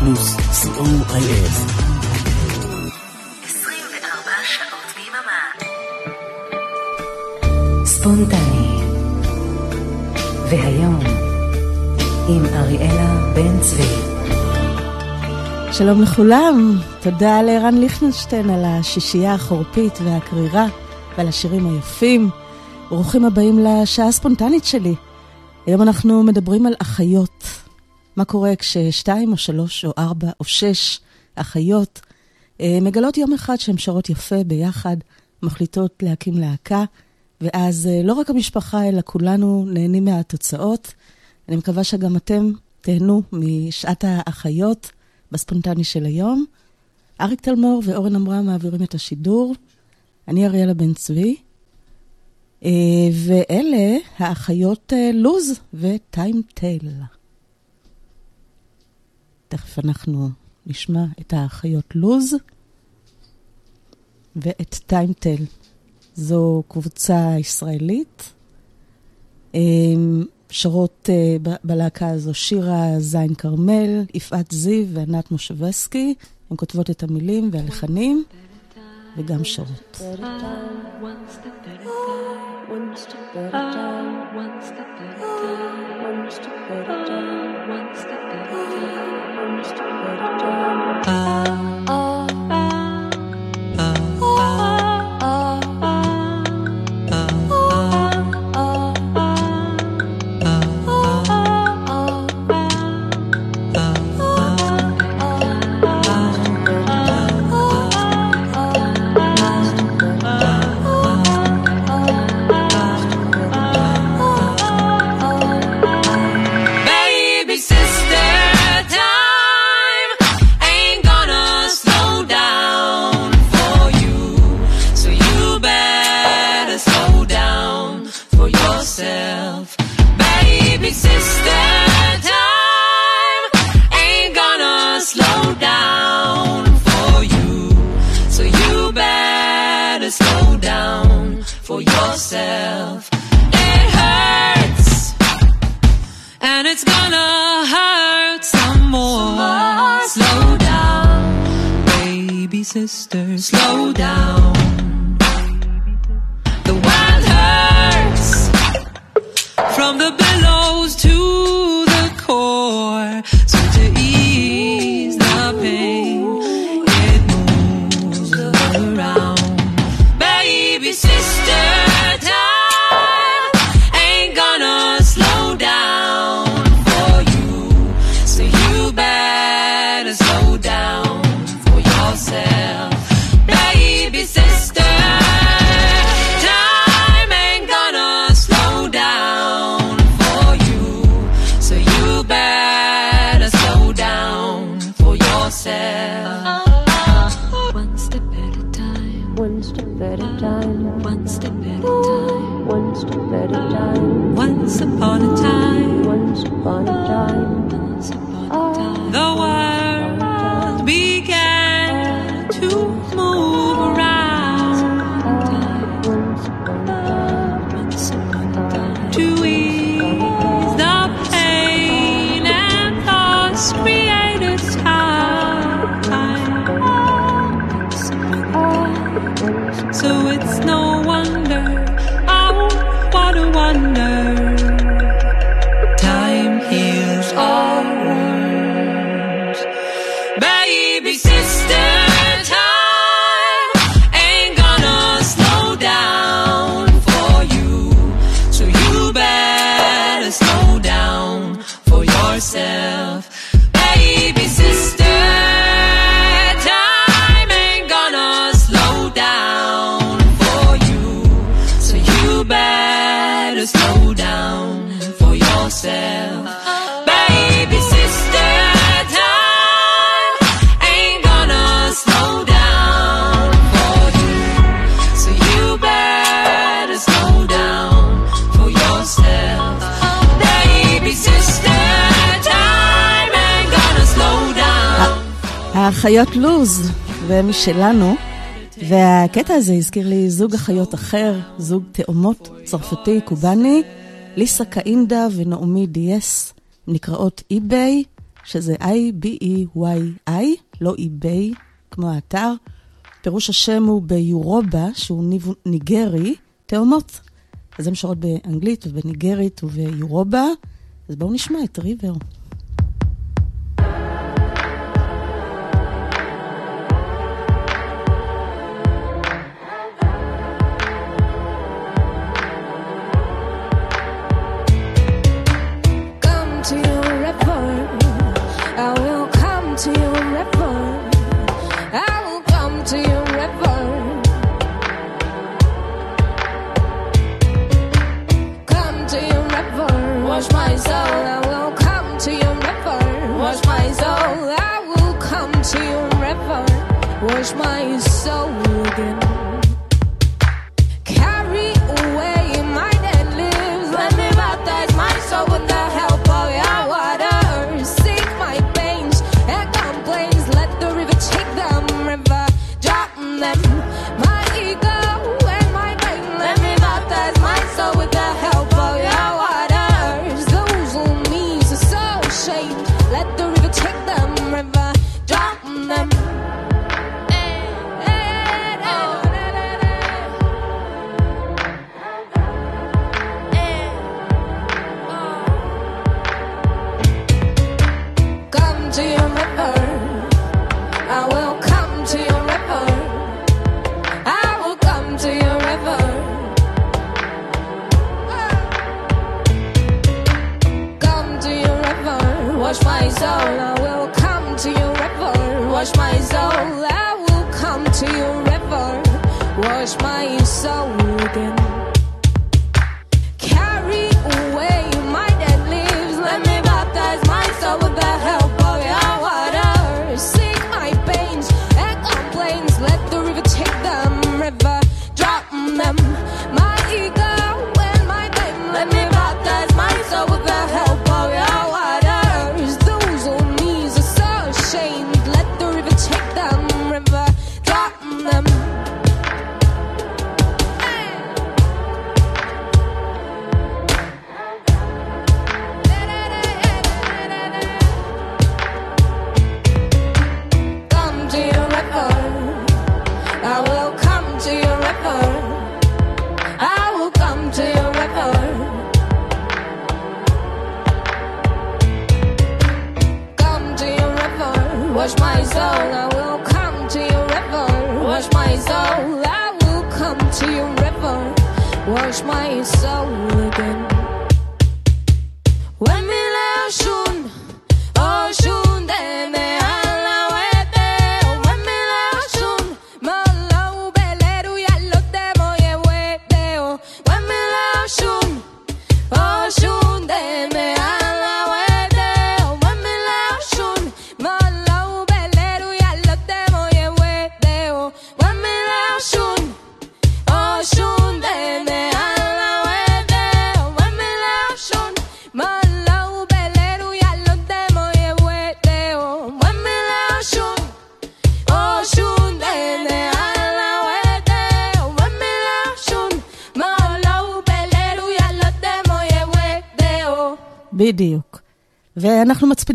פלוס, co.il. 24 שעות ביממה. ספונטני. והיום, עם אריאלה בן צבי. שלום לכולם, תודה לערן ליכטנשטיין על השישייה החורפית והקרירה ועל השירים היפים. ברוכים הבאים לשעה הספונטנית שלי. היום אנחנו מדברים על אחיות. מה קורה כששתיים או שלוש או ארבע או שש אחיות אה, מגלות יום אחד שהן שרות יפה ביחד, מחליטות להקים להקה, ואז אה, לא רק המשפחה אלא כולנו נהנים מהתוצאות. אני מקווה שגם אתם תהנו משעת האחיות בספונטני של היום. אריק תלמור ואורן עמרם מעבירים את השידור. אני אריאלה בן צבי. אה, ואלה האחיות לוז וטיימטייל. תכף אנחנו נשמע את האחיות לוז ואת טיימטייל. זו קבוצה ישראלית. אה, שרות בלהקה הזו שירה זין כרמל, יפעת זיו וענת מושבסקי. הן כותבות את המילים והלחנים. וגם שרות. just put it down. Uh. אחיות לוז, והם משלנו. והקטע הזה הזכיר לי זוג אחיות אחר, זוג תאומות צרפתי קובאני, ליסה קאינדה ונעמי דיאס, נקראות Ibeyi, שזה I-B-E-Y-I, לא eBay, כמו האתר. פירוש השם הוא ביורובה, שהוא ניב... ניגרי, תאומות. אז הן שרות באנגלית ובניגרית וביורובה, אז בואו נשמע את ריבר. to your river, I will come to your river. Come to your river, Wash my soul. I will come to your river, Wash my soul. I will come to your river, Wash my soul.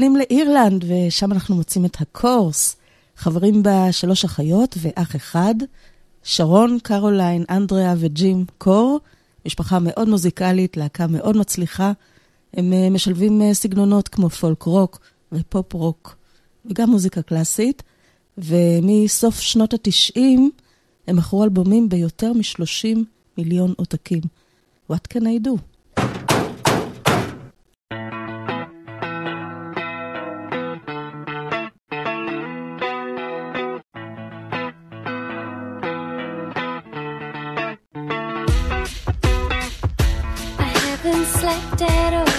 מתחילים לאירלנד, ושם אנחנו מוצאים את ה Corrs. חברים בה שלוש אחיות ואח אחד, שרון, קרוליין, אנדריאה וג'ים קור, משפחה מאוד מוזיקלית, להקה מאוד מצליחה. הם אה, משלבים אה, סגנונות כמו פולק רוק ופופ רוק, וגם מוזיקה קלאסית, ומסוף שנות התשעים הם מכרו אלבומים ביותר מ-30 מיליון עותקים. What can I do? slept at all. Oh.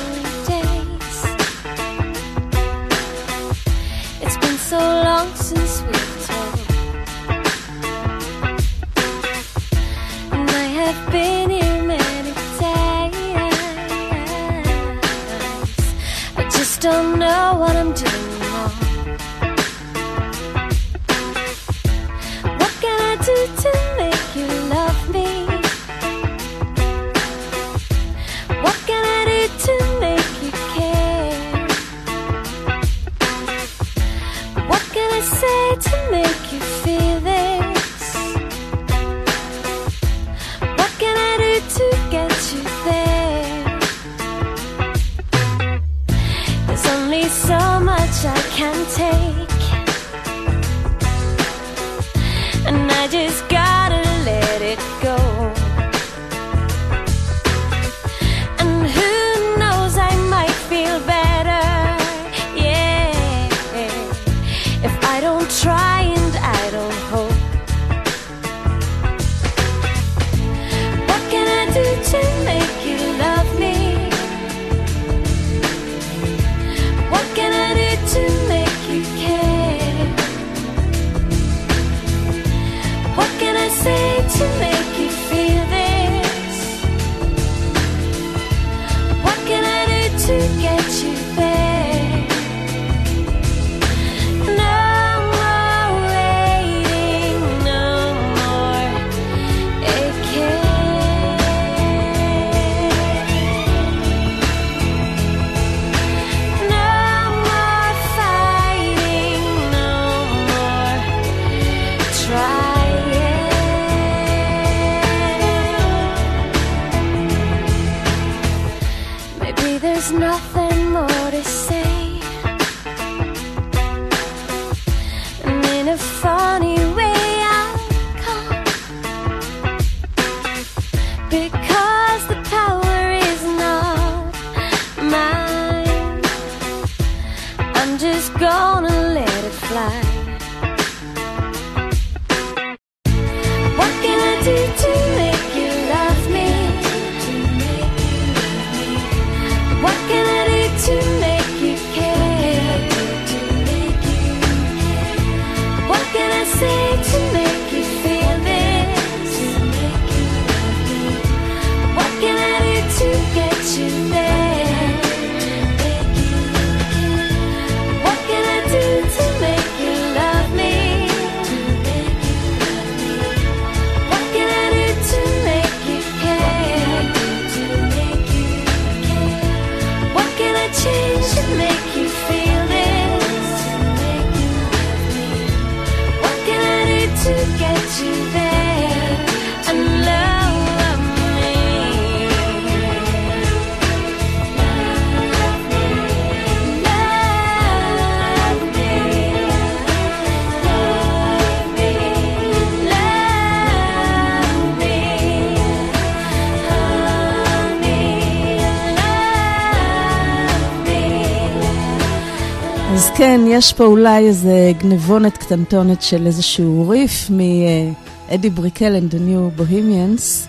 יש פה אולי איזה גנבונת קטנטונת של איזשהו ריף מאדי בריקל and the New Bohemians,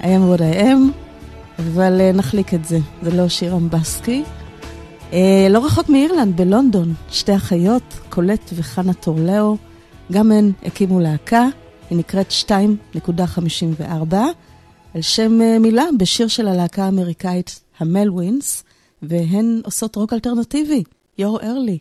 I am what I am, אבל אה, נחליק את זה, זה לא שיר אמבסקי. אה, לא רחוק מאירלנד, בלונדון, שתי אחיות, קולט וחנה טורלאו, גם הן הקימו להקה, היא נקראת 2.54, על שם אה, מילה בשיר של הלהקה האמריקאית המלווינס, והן עושות רוק אלטרנטיבי, יור ארלי,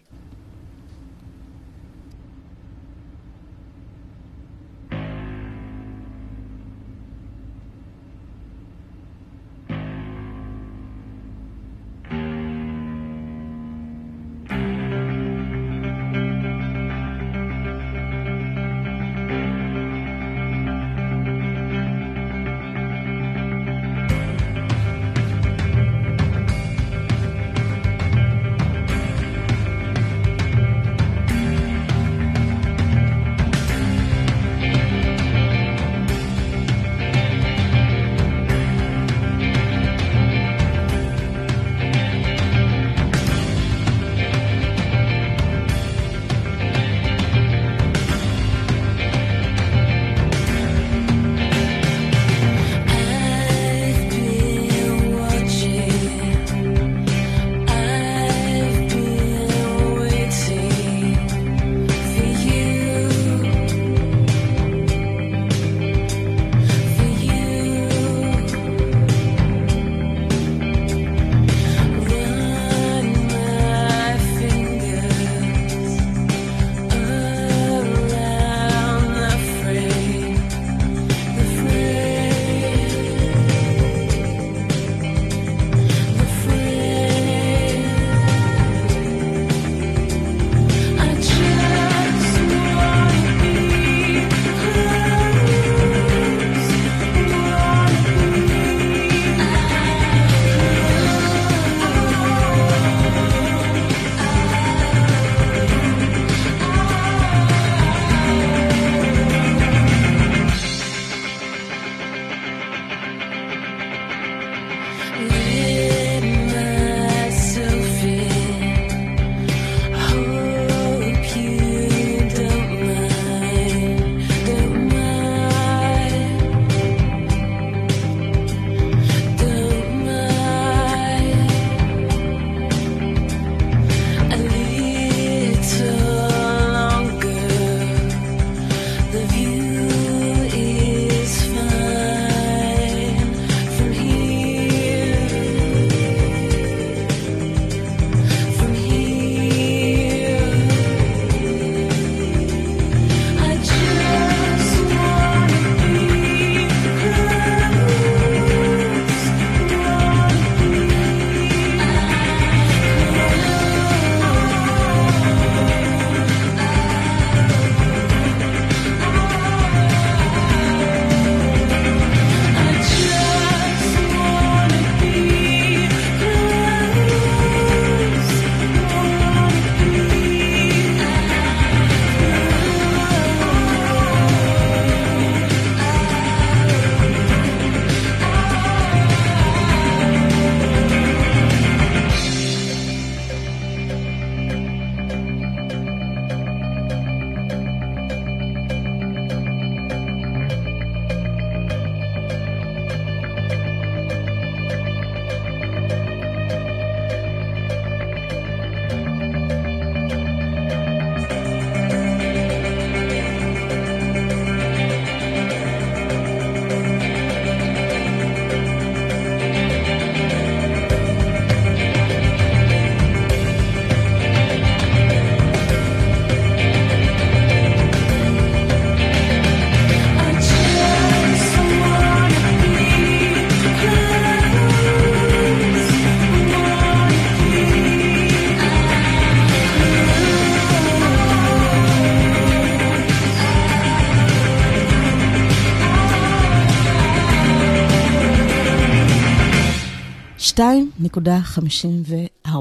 2.54.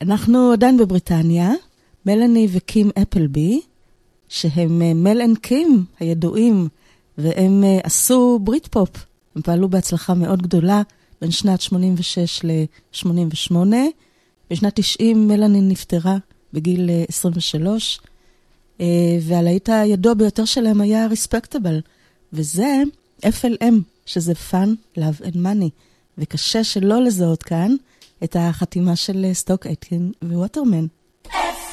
אנחנו עדיין בבריטניה, מלאני וקים אפלבי, שהם אה, Mel and Kim הידועים, והם אה, עשו ברית פופ. הם פעלו בהצלחה מאוד גדולה בין שנת 86 ל-88. בשנת 90 מלאני נפטרה בגיל אה, 23, אה, והלהיט הידוע ביותר שלהם היה Respectable, וזה FLM, שזה Fun, Love and Money, וקשה שלא לזהות כאן את החתימה של אה, סטוק אטקין וווטרמן. Just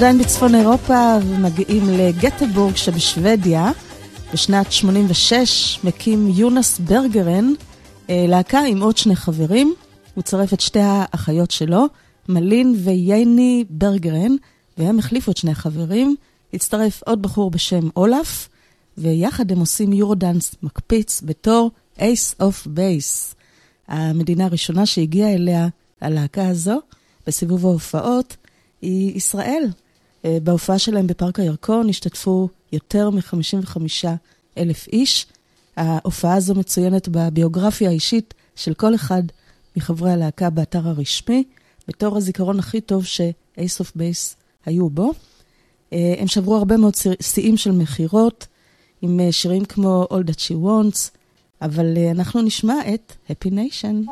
עדיין בצפון אירופה ומגיעים לגטבורג שבשוודיה. בשנת 86 מקים יונס ברגרן אה, להקה עם עוד שני חברים. הוא צירף את שתי האחיות שלו, מלין וייני ברגרן, והם החליפו את שני החברים. הצטרף עוד בחור בשם אולף, ויחד הם עושים Eurodance מקפיץ בתור Ace of Base. המדינה הראשונה שהגיעה אליה הלהקה הזו בסיבוב ההופעות היא ישראל. אה, בהופעה שלהם בפארק הירקון השתתפו יותר מ-55 אלף איש. ההופעה הזו מצוינת בביוגרפיה האישית של כל אחד מחברי הלהקה באתר הרשמי, בתור הזיכרון הכי טוב ש-Ace of Base היו בו. אה, הם שברו הרבה מאוד שיאים של מכירות, עם אה, שירים כמו All That She Wants, אבל אנחנו נשמע את Happy Nation.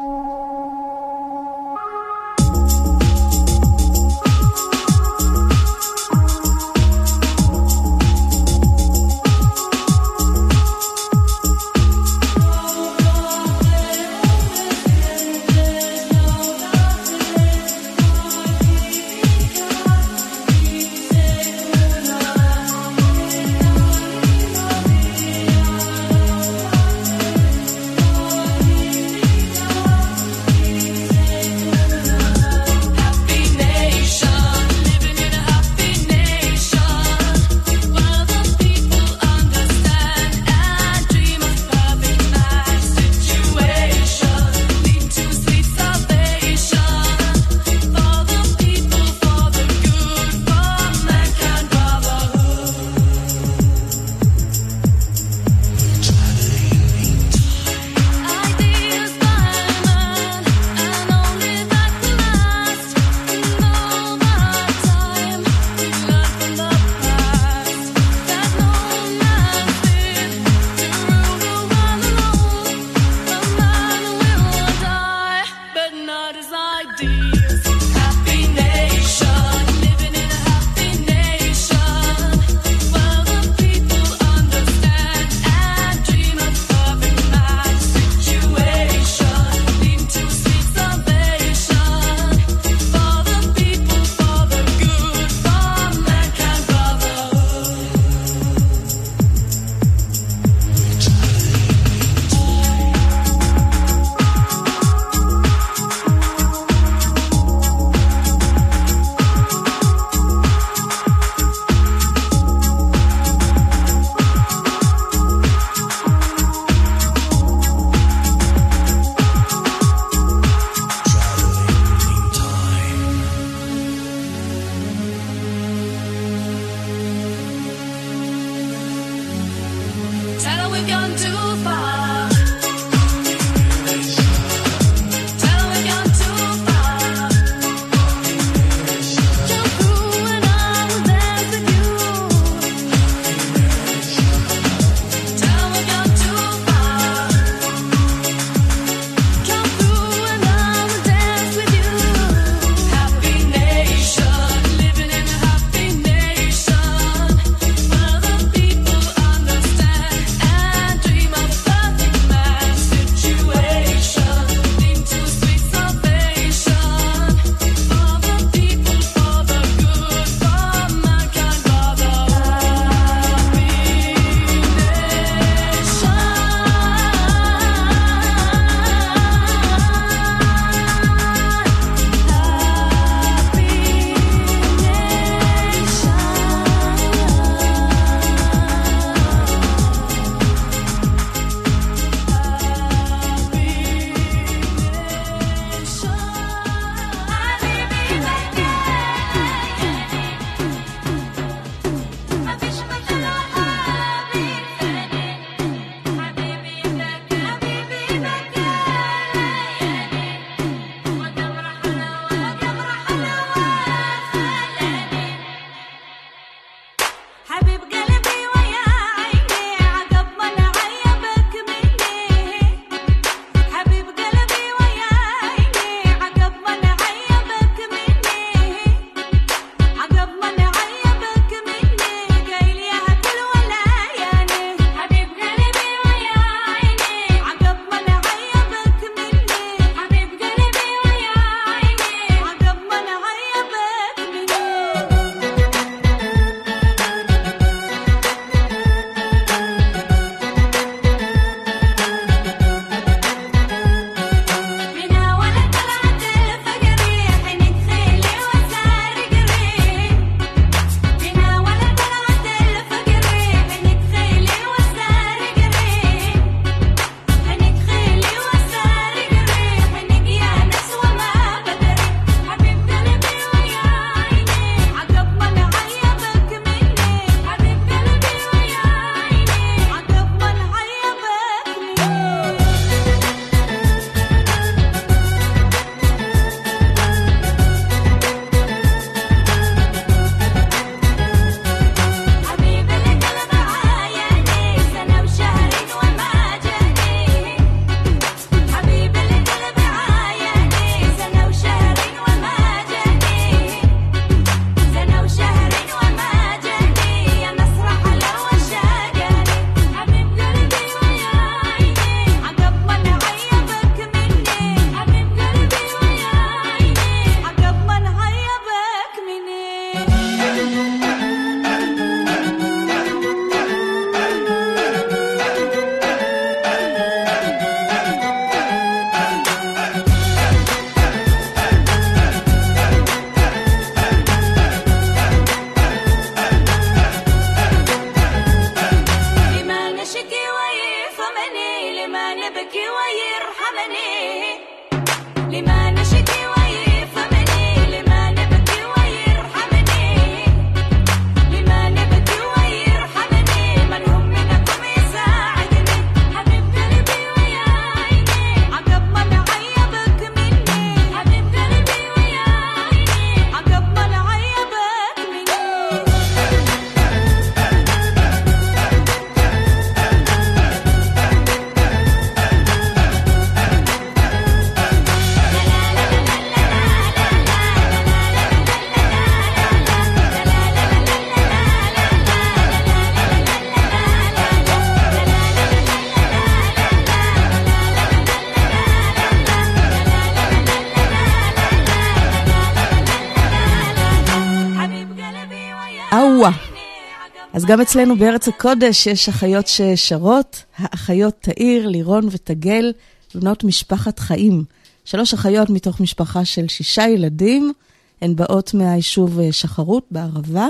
גם אצלנו בארץ הקודש יש אחיות ששרות, האחיות תאיר, לירון ותגל, בנות משפחת חיים. שלוש אחיות מתוך משפחה של שישה ילדים, הן באות מהיישוב אה, שחרות בערבה,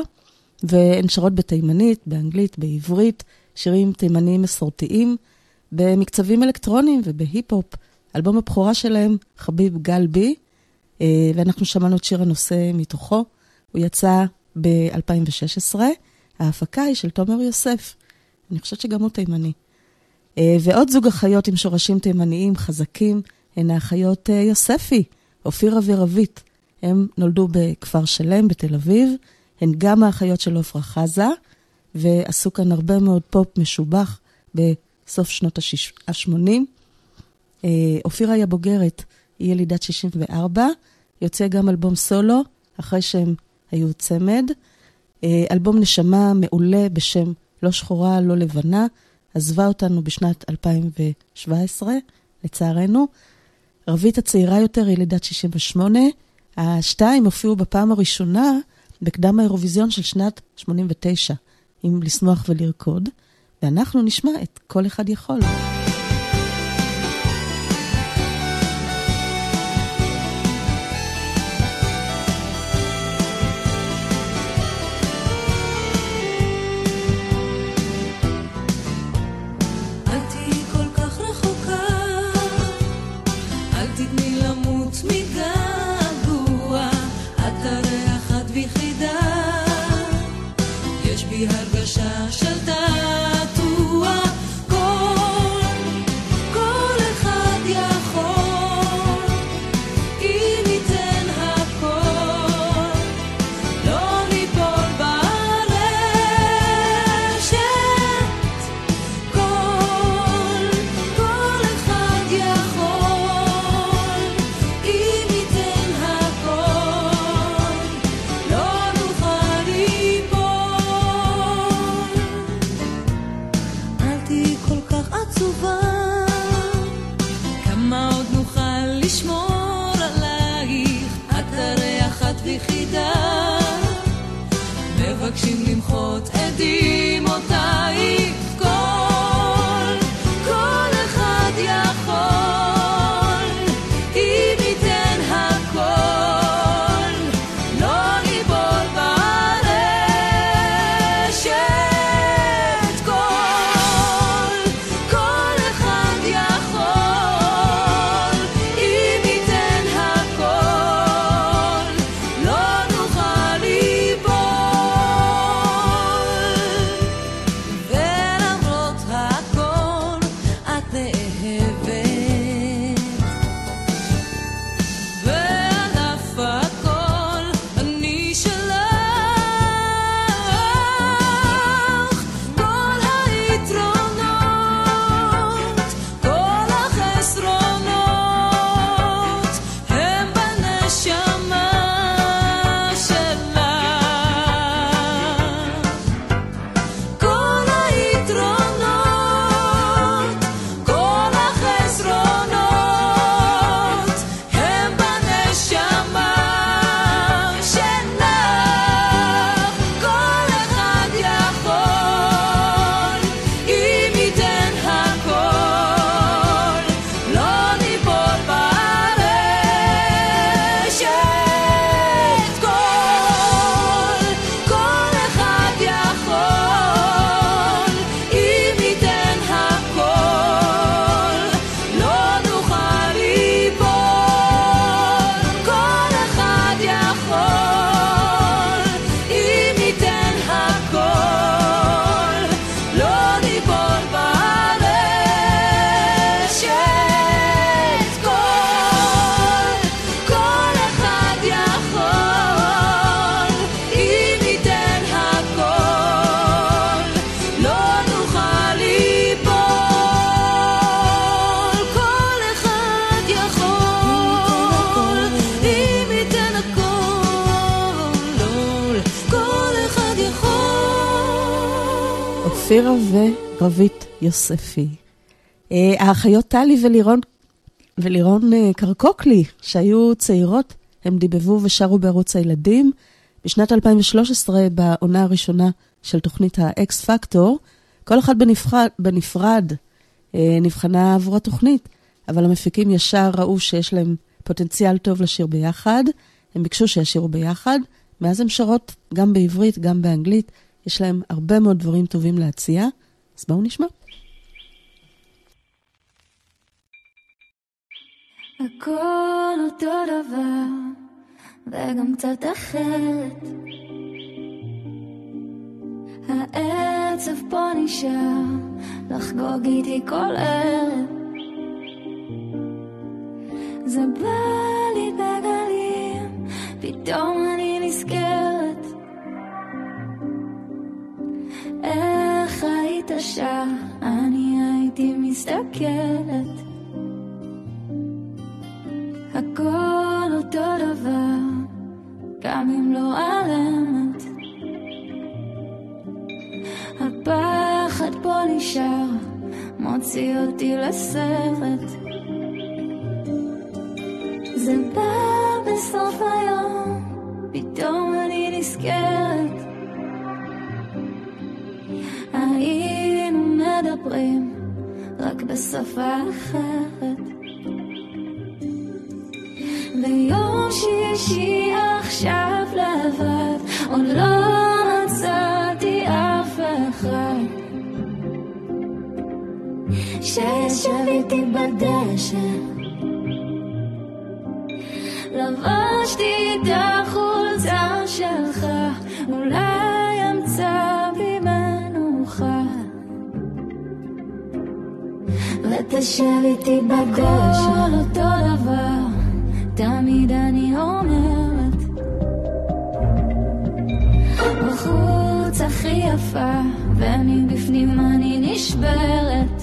והן שרות בתימנית, באנגלית, בעברית, שירים תימניים מסורתיים, במקצבים אלקטרוניים ובהיפ-הופ. אלבום הבכורה שלהם, חביב גל בי, אה, ואנחנו שמענו את שיר הנושא מתוכו. הוא יצא ב-2016. ההפקה היא של תומר יוסף. אני חושבת שגם הוא תימני. אה, ועוד זוג אחיות עם שורשים תימניים חזקים הן האחיות אה, יוספי, אופירה ורבית. הם נולדו בכפר שלם בתל אביב, הן גם האחיות של עפרה חזה, ועשו כאן הרבה מאוד פופ משובח בסוף שנות ה-80. אה, אופירה היא הבוגרת, היא ילידת 64, יוצא גם אלבום סולו, אחרי שהם היו צמד. אה, אלבום נשמה מעולה בשם לא שחורה, לא לבנה, עזבה אותנו בשנת 2017, לצערנו. רבית הצעירה יותר, ילידת 68. השתיים הופיעו בפעם הראשונה בקדם האירוויזיון של שנת 89, עם לשמוח ולרקוד, ואנחנו נשמע את כל אחד יכול. מבקשים למחות את דמעותייך אופירה ורבית יוספי. אה, האחיות טלי ולירון, ולירון אה, קרקוקלי, שהיו צעירות, הם דיבבו ושרו בערוץ הילדים. בשנת 2013, בעונה הראשונה של תוכנית האקס פקטור, כל אחת בנפרד, בנפרד אה, נבחנה עבור התוכנית, אבל המפיקים ישר ראו שיש להם פוטנציאל טוב לשיר ביחד, הם ביקשו שישירו ביחד, מאז הן שרות גם בעברית, גם באנגלית, יש להם הרבה מאוד דברים טובים להציע, אז בואו נשמע. הכל אותו דבר, וגם קצת אחרת. העץ רצף פה נשאר לחגוג איתי כל ערב. זה בא לי בגלים, פתאום אני נזכרת. איך היית שר, אני הייתי מסתכלת. הכל אותו דבר, גם אם לא על אמת. הפחד פה נשאר, מוציא אותי לסרט. זה בא בסוף היום, פתאום אני נזכרת. היינו מדברים רק בשפה אחרת. ביום שישי עכשיו לבד, עוד לא מצאתי אף אחד שישב איתי בדשא. לבשתי את החולצה שלך, אולי ותשב איתי בדשא, הכל אותו דבר, תמיד אני אומרת. בחוץ הכי יפה, ומבפנים אני נשברת.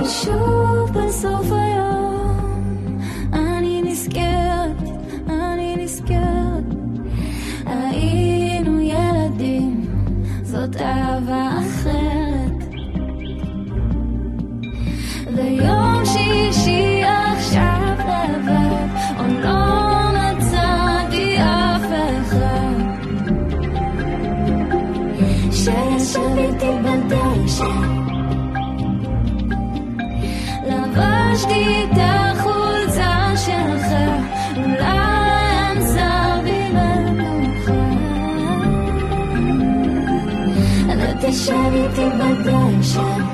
ושוב בסוף היום, אני נזכרת, אני נזכרת. היינו ילדים, זאת אהבה לבשתי את החולצה שלך, אולי. ותשב איתי בדשא.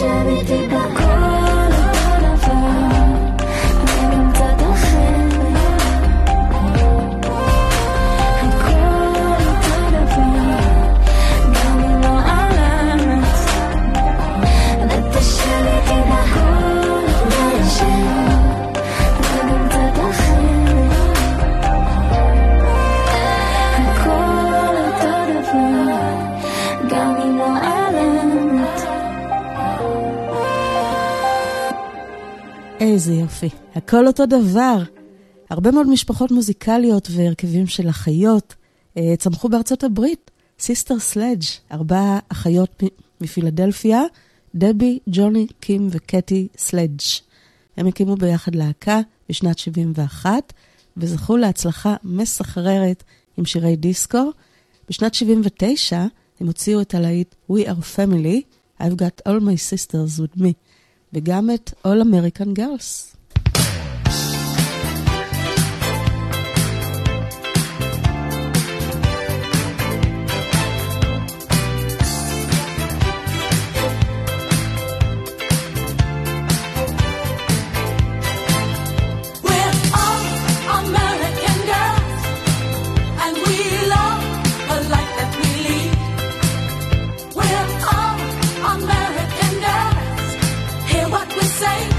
ותשב איתי איזה יופי. הכל אותו דבר. הרבה מאוד משפחות מוזיקליות והרכבים של אחיות אה, צמחו בארצות הברית. Sister Sledge, ארבע אחיות מפילדלפיה, דבי, ג'וני, קים וקטי סלדג'. הם הקימו ביחד להקה בשנת 71, וזכו להצלחה מסחררת עם שירי דיסקו. בשנת 79 הם הוציאו את הלהיט We are Family, I've got all my sisters with me, וגם את All American Girls. Say,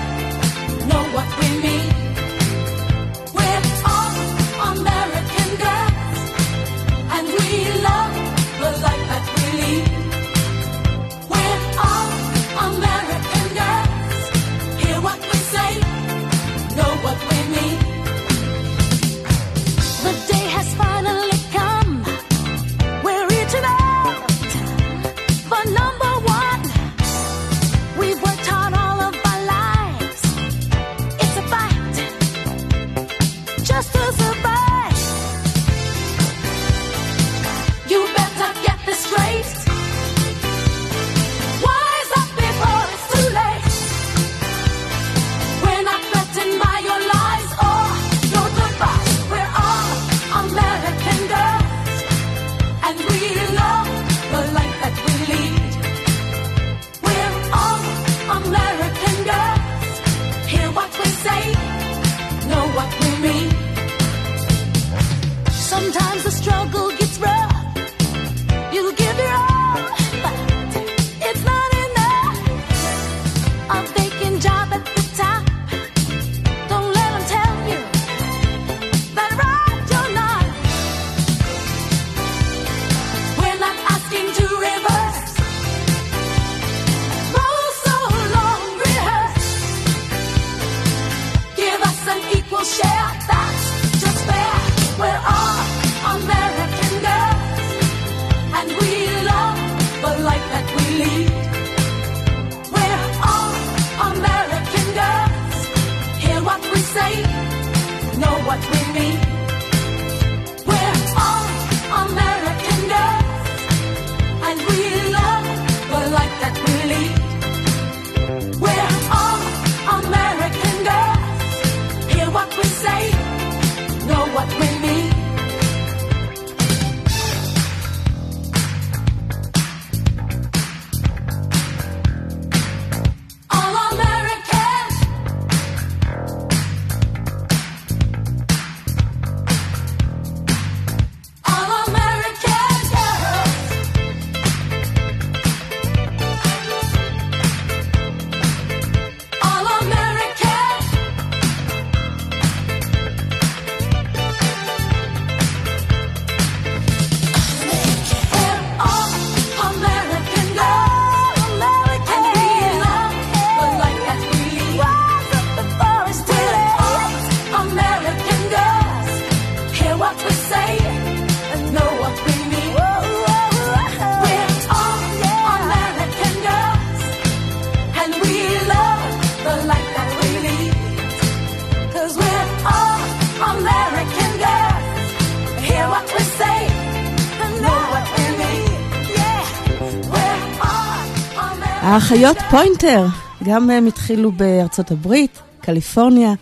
פוינטר, גם הם התחילו בארצות הברית, קליפורניה,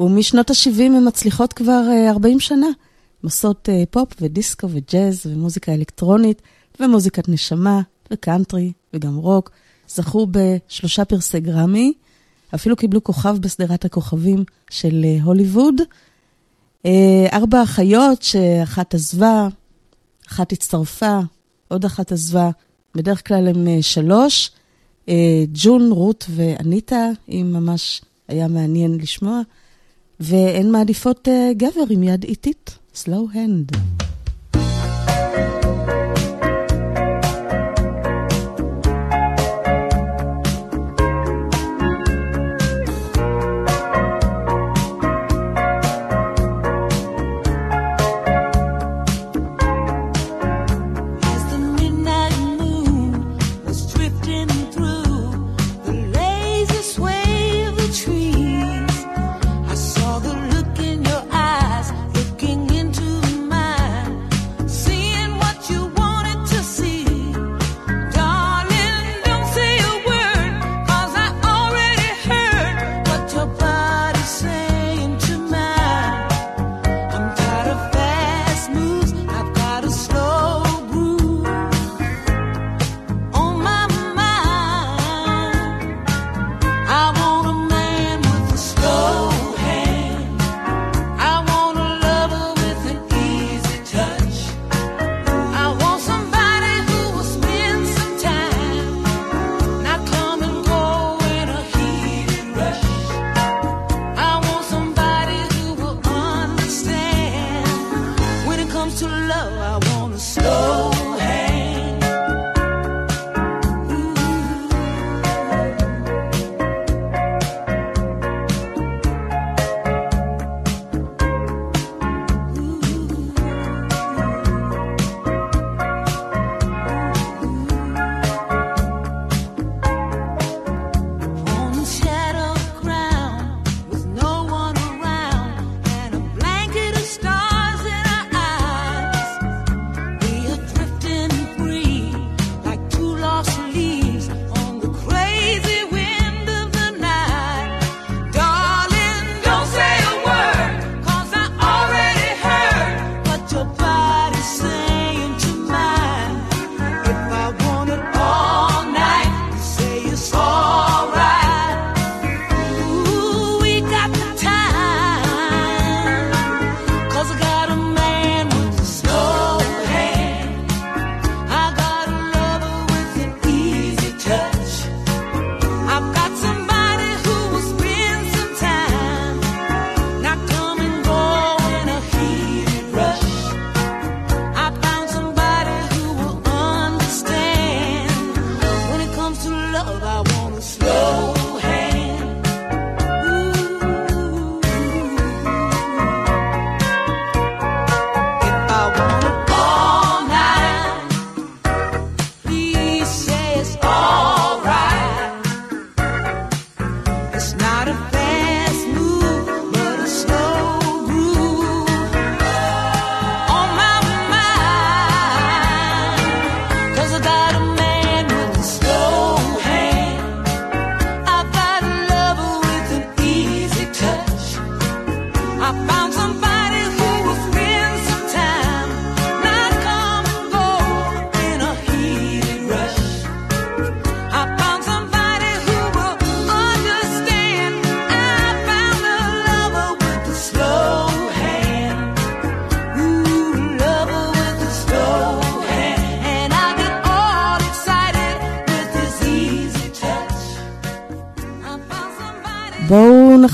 ומשנות ה-70 הן מצליחות כבר אה, 40 שנה. הן עושות אה, פופ ודיסקו וג'אז ומוזיקה אלקטרונית ומוזיקת נשמה וקאנטרי וגם רוק. זכו בשלושה פרסי גרמי, אפילו קיבלו כוכב בשדרת הכוכבים של אה, הוליווד. ארבע אחיות שאחת עזבה, אחת הצטרפה, עוד אחת עזבה, בדרך כלל הן שלוש. אה, ג'ון, רות ואניטה, אם ממש היה מעניין לשמוע, והן מעדיפות אה, גבר עם יד איטית, slow hand. Mm -hmm.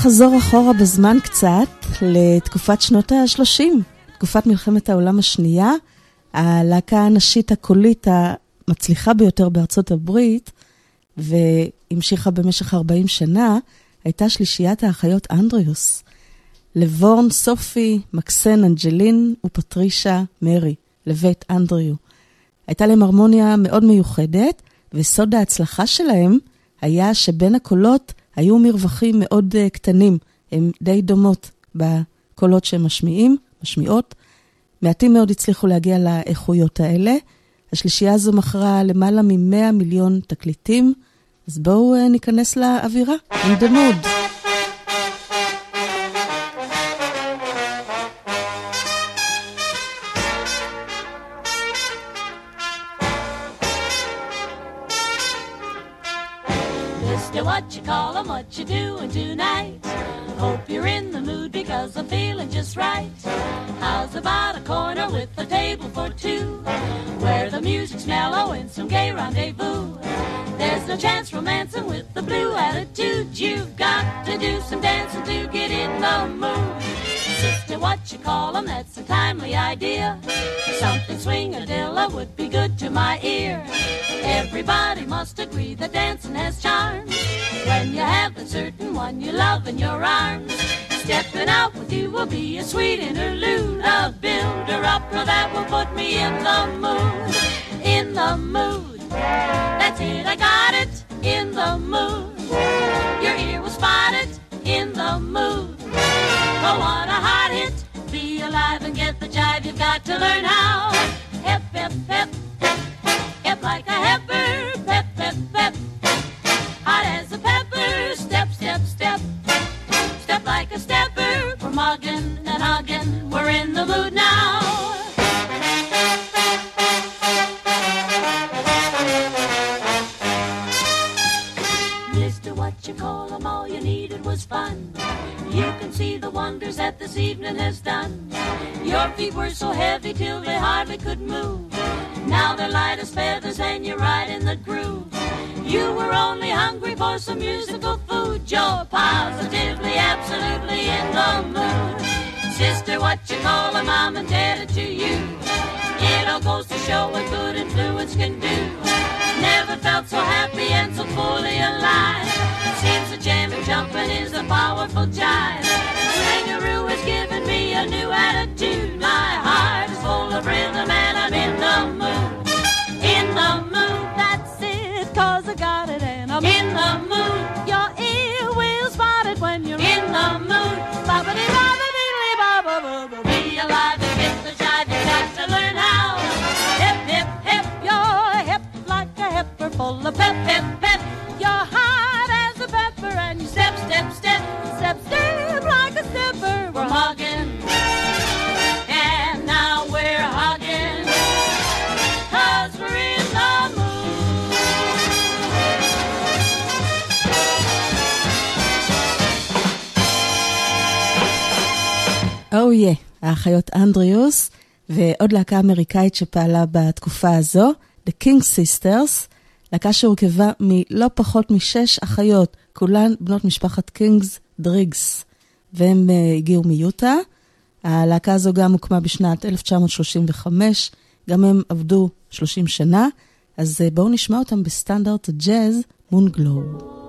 לחזור אחורה בזמן קצת לתקופת שנות ה-30, תקופת מלחמת העולם השנייה. הלהקה הנשית הקולית המצליחה ביותר בארצות הברית, והמשיכה במשך 40 שנה, הייתה שלישיית האחיות אנדריוס. לבורן, סופי, מקסן, אנג'לין ופטרישה מרי, לבית אנדריו. הייתה להם הרמוניה מאוד מיוחדת, וסוד ההצלחה שלהם היה שבין הקולות היו מרווחים מאוד uh, קטנים, הן די דומות בקולות שהם משמיעים, משמיעות. מעטים מאוד הצליחו להגיע לאיכויות האלה. השלישייה הזו מכרה למעלה מ-100 מיליון תקליטים, אז בואו uh, ניכנס לאווירה, in the. What you doing tonight? Hope you're in the mood because I'm feeling just right. How's about a corner with a table for two? Where the music's mellow and some gay rendezvous. There's no chance romancing with the blue attitude. You've got to do some dancing to get in the mood. Sister, what you call 'em, that's a timely idea. Something swingadilla would be good to my ear. Everybody must agree that dancing has charms. When you have the certain one you love in your arms, stepping out with you will be a sweet interlude, a builder up that will put me in the mood, in the mood. That's it, I got it, in the mood. Your ear will spot it, in the mood. Oh, what a hot hit, be alive and get the jive, you've got to learn how. Hip, hip, hip, hip like a heifer, Feet were so heavy till they hardly could move. Now they're light as feathers and you're right in the groove. You were only hungry for some musical food. You're positively, absolutely in the mood. Sister, what you call a mom indebted to you. It all goes to show what good influence can do. Never felt so happy and so fully alive. Seems the jamming jumping is a powerful jive. Swingaroo has given me a new attitude. Of pep pep pep. You're hot as a pepper and you step step step step step like a stepper. We're hugging. And now we're the. Oh yeah, האחיות אנדריוס, ועוד להקה אמריקאית שפעלה בתקופה הזו, The King Sisters, להקה שהורכבה מלא פחות משש אחיות, כולן בנות משפחת קינג דריגס, והם אה, הגיעו מיוטה. הלהקה הזו גם הוקמה בשנת 1935, גם הם עבדו 30 שנה, אז אה, בואו נשמע אותם בסטנדרט הג'אז, Moonglow.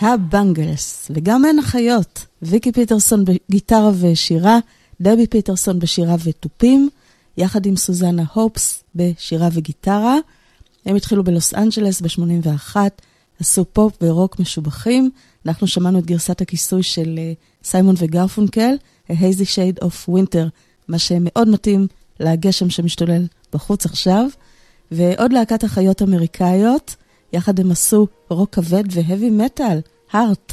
ה Bangles, וגם הן אחיות, ויקי פיטרסון בגיטרה ושירה, דבי פיטרסון בשירה ותופים, יחד עם סוזנה הופס בשירה וגיטרה. הם התחילו בלוס אנג'לס ב-81, עשו פופ ורוק משובחים. אנחנו שמענו את גרסת הכיסוי של אה, סיימון וגרפונקל, A Hazy Shade of Winter, מה שמאוד מתאים לגשם שמשתולל בחוץ עכשיו. ועוד להקת אחיות אמריקאיות, יחד הם עשו רוק כבד והאבי מטאל, הארט.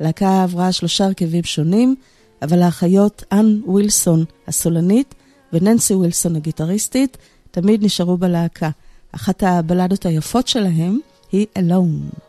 הלהקה עברה שלושה הרכבים שונים, אבל האחיות אן ווילסון הסולנית וננסי ווילסון הגיטריסטית תמיד נשארו בלהקה. אחת הבלדות היפות שלהם היא Alone.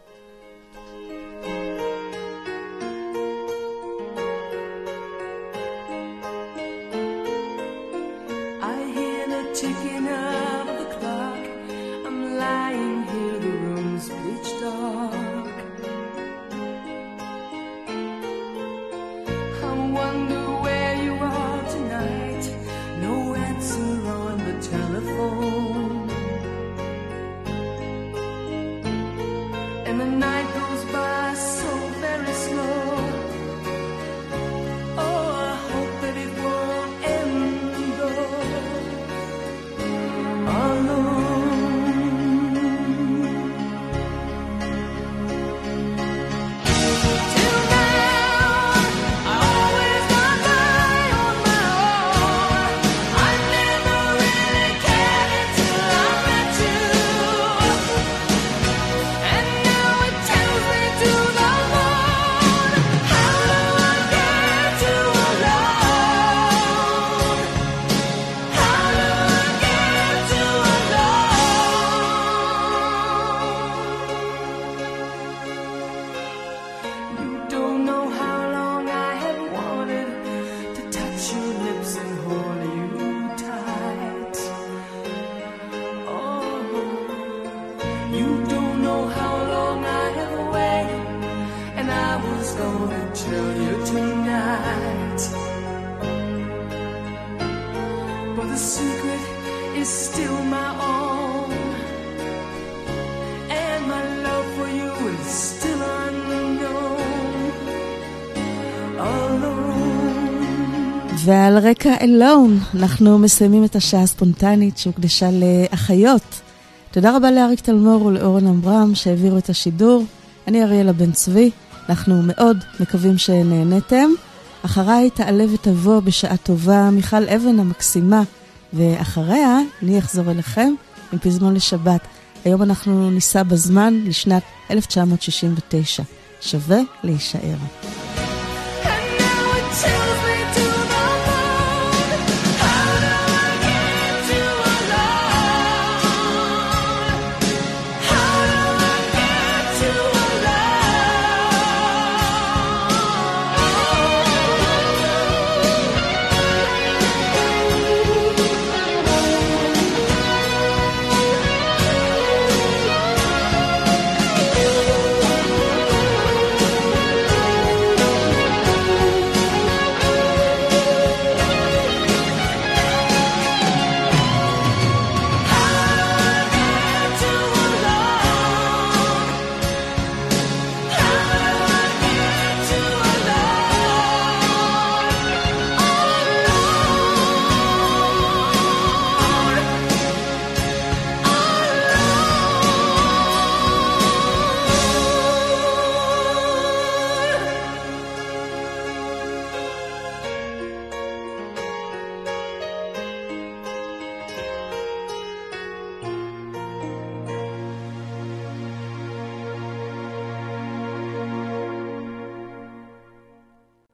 ועל רקע אלון, אנחנו מסיימים את השעה הספונטנית שהוקדשה לאחיות. תודה רבה לאריק תלמור ולאורן עמרם שהעבירו את השידור. אני אריאלה בן צבי, אנחנו מאוד מקווים שנהנתם. אחריי תעלה ותבוא בשעה טובה מיכל אבן המקסימה, ואחריה אני אחזור אליכם עם פזמון לשבת. היום אנחנו ניסע בזמן לשנת 1969. שווה להישאר. And now